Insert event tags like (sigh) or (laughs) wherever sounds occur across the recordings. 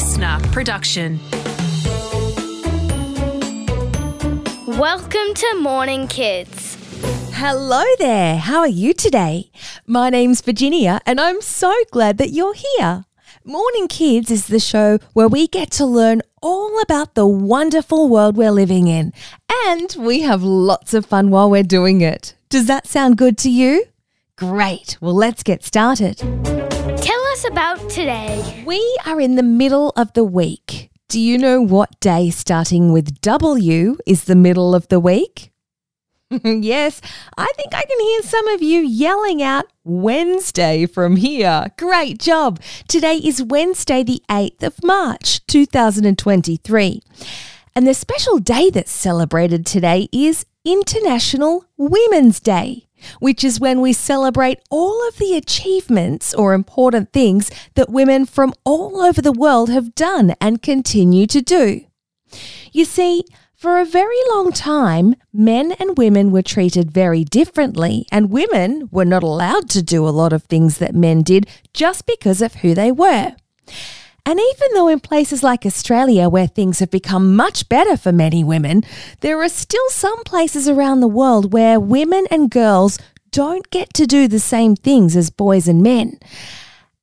LiSTNR production. Welcome to Morning Kids. Hello there. How are you today? My name's Virginia, and I'm so glad that you're here. Morning Kids is the show where we get to learn all about the wonderful world we're living in, and we have lots of fun while we're doing it. Does that sound good to you? Great. Well, let's get started. Us about today. We are in the middle of the week. Do you know what day starting with W is the middle of the week? (laughs) yes, I think I can hear some of you yelling out Wednesday from here. Great job. Today is Wednesday, the 8th of March, 2023. And the special day that's celebrated today is International Women's Day, which is when we celebrate all of the achievements or important things that women from all over the world have done and continue to do. You see, for a very long time, men and women were treated very differently, and women were not allowed to do a lot of things that men did just because of who they were. And even though in places like Australia, where things have become much better for many women, there are still some places around the world where women and girls don't get to do the same things as boys and men.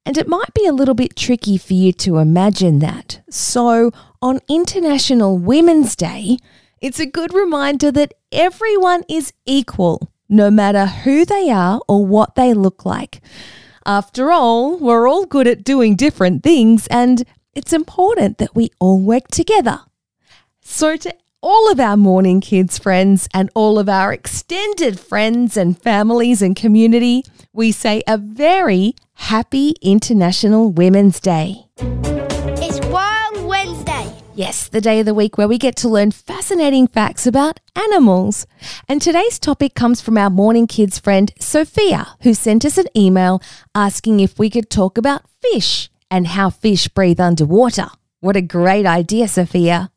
And it might be a little bit tricky for you to imagine that. So, on International Women's Day, it's a good reminder that everyone is equal, no matter who they are or what they look like. After all, we're all good at doing different things, and it's important that we all work together. So, to all of our morning kids friends and all of our extended friends and families and community, we say a very happy International Women's Day. Yes, the day of the week where we get to learn fascinating facts about animals. And today's topic comes from our morning kids friend Sophia, who sent us an email asking if we could talk about fish and how fish breathe underwater. What a great idea, Sophia.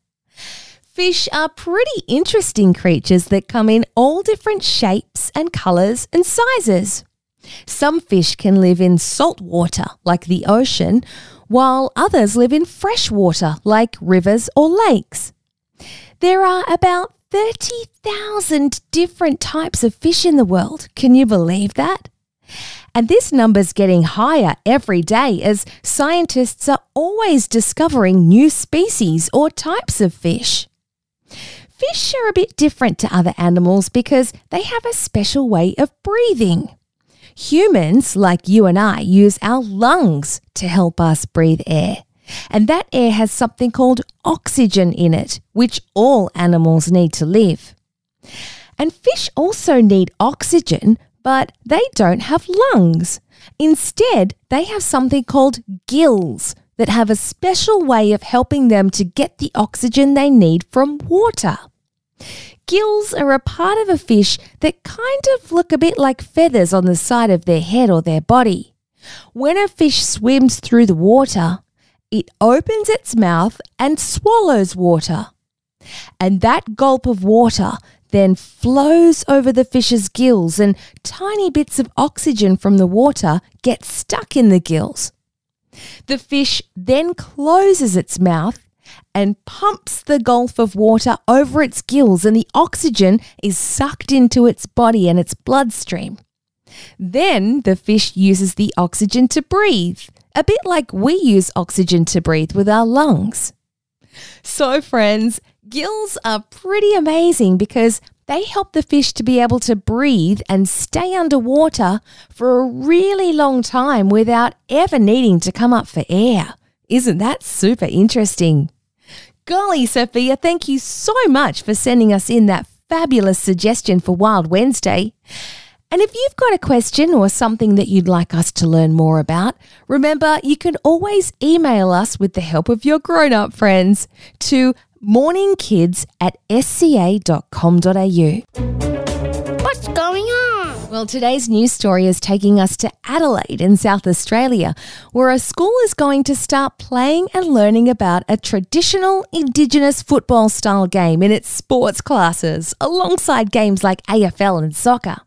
Fish are pretty interesting creatures that come in all different shapes and colours and sizes. Some fish can live in salt water, like the ocean, while others live in fresh water, like rivers or lakes. There are about 30,000 different types of fish in the world. Can you believe that? And this number's getting higher every day as scientists are always discovering new species or types of fish. Fish are a bit different to other animals because they have a special way of breathing. Humans, like you and I, use our lungs to help us breathe air. And that air has something called oxygen in it, which all animals need to live. And fish also need oxygen, but they don't have lungs. Instead, they have something called gills that have a special way of helping them to get the oxygen they need from water. Gills are a part of a fish that kind of look a bit like feathers on the side of their head or their body. When a fish swims through the water, it opens its mouth and swallows water. And that gulp of water then flows over the fish's gills, and tiny bits of oxygen from the water get stuck in the gills. The fish then closes its mouth and pumps the gulf of water over its gills, and the oxygen is sucked into its body and its bloodstream. Then the fish uses the oxygen to breathe, a bit like we use oxygen to breathe with our lungs. So, friends, gills are pretty amazing because they help the fish to be able to breathe and stay underwater for a really long time without ever needing to come up for air. Isn't that super interesting? Golly, Sophia, thank you so much for sending us in that fabulous suggestion for Wild Wednesday. And if you've got a question or something that you'd like us to learn more about, remember you can always email us with the help of your grown up friends to morningkids at sca.com.au. Well, today's news story is taking us to Adelaide in South Australia, where a school is going to start playing and learning about a traditional Indigenous football style game in its sports classes, alongside games like AFL and soccer.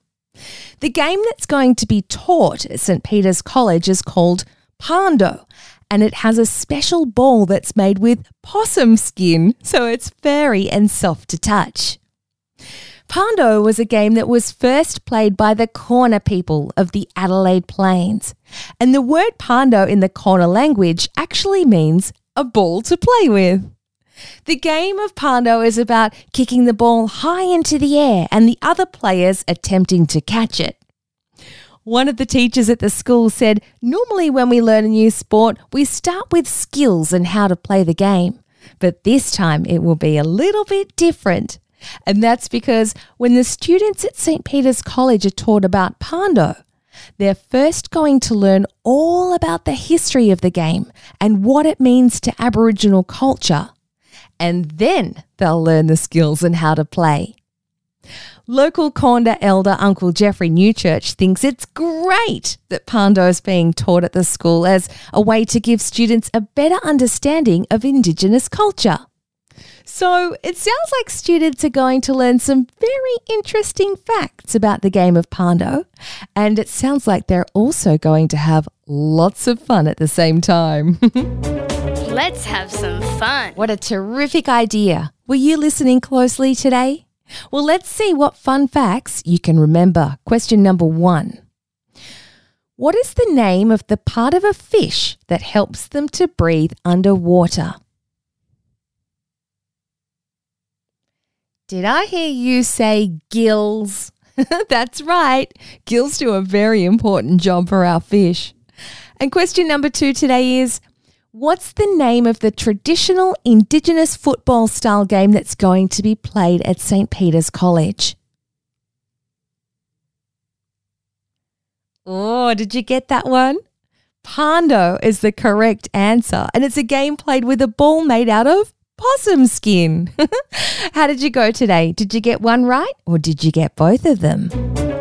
The game that's going to be taught at St Peter's College is called Pando, and it has a special ball that's made with possum skin, so it's furry and soft to touch. Pando was a game that was first played by the Kaurna people of the Adelaide Plains. And the word Pando in the Kaurna language actually means a ball to play with. The game of Pando is about kicking the ball high into the air and the other players attempting to catch it. One of the teachers at the school said, Normally, when we learn a new sport, we start with skills and how to play the game. But this time it will be a little bit different. And that's because when the students at St. Peter's College are taught about Pando, they're first going to learn all about the history of the game and what it means to Aboriginal culture. And then they'll learn the skills and how to play. Local Kaurna elder Uncle Jeffrey Newchurch thinks it's great that Pando is being taught at the school as a way to give students a better understanding of Indigenous culture. So it sounds like students are going to learn some very interesting facts about the game of Pando, and it sounds like they're also going to have lots of fun at the same time. (laughs) Let's have some fun. what a terrific idea! Were you listening closely today? Well, let's see what fun facts you can remember. Question number one. What is the name of the part of a fish that helps them to breathe underwater? Did I hear you say gills? (laughs) That's right. Gills do a very important job for our fish. And question number two today is What's the name of the traditional Indigenous football style game that's going to be played at St. Peter's College? Oh, did you get that one? Pando is the correct answer, and it's a game played with a ball made out of possum skin. (laughs) How did you go today? Did you get one right, or did you get both of them?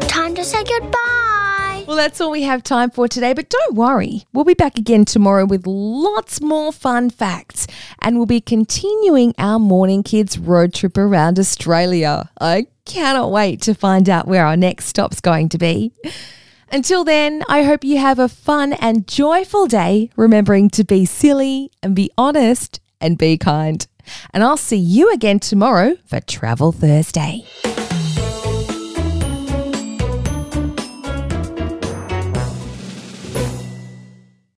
Time to say goodbye. Well, that's all we have time for today, but don't worry. We'll be back again tomorrow with lots more fun facts, and we'll be continuing our Morning Kids road trip around Australia. I cannot wait to find out where our next stop's going to be. Until then, I hope you have a fun and joyful day, remembering to be silly and be honest and be kind. And I'll see you again tomorrow for Travel Thursday.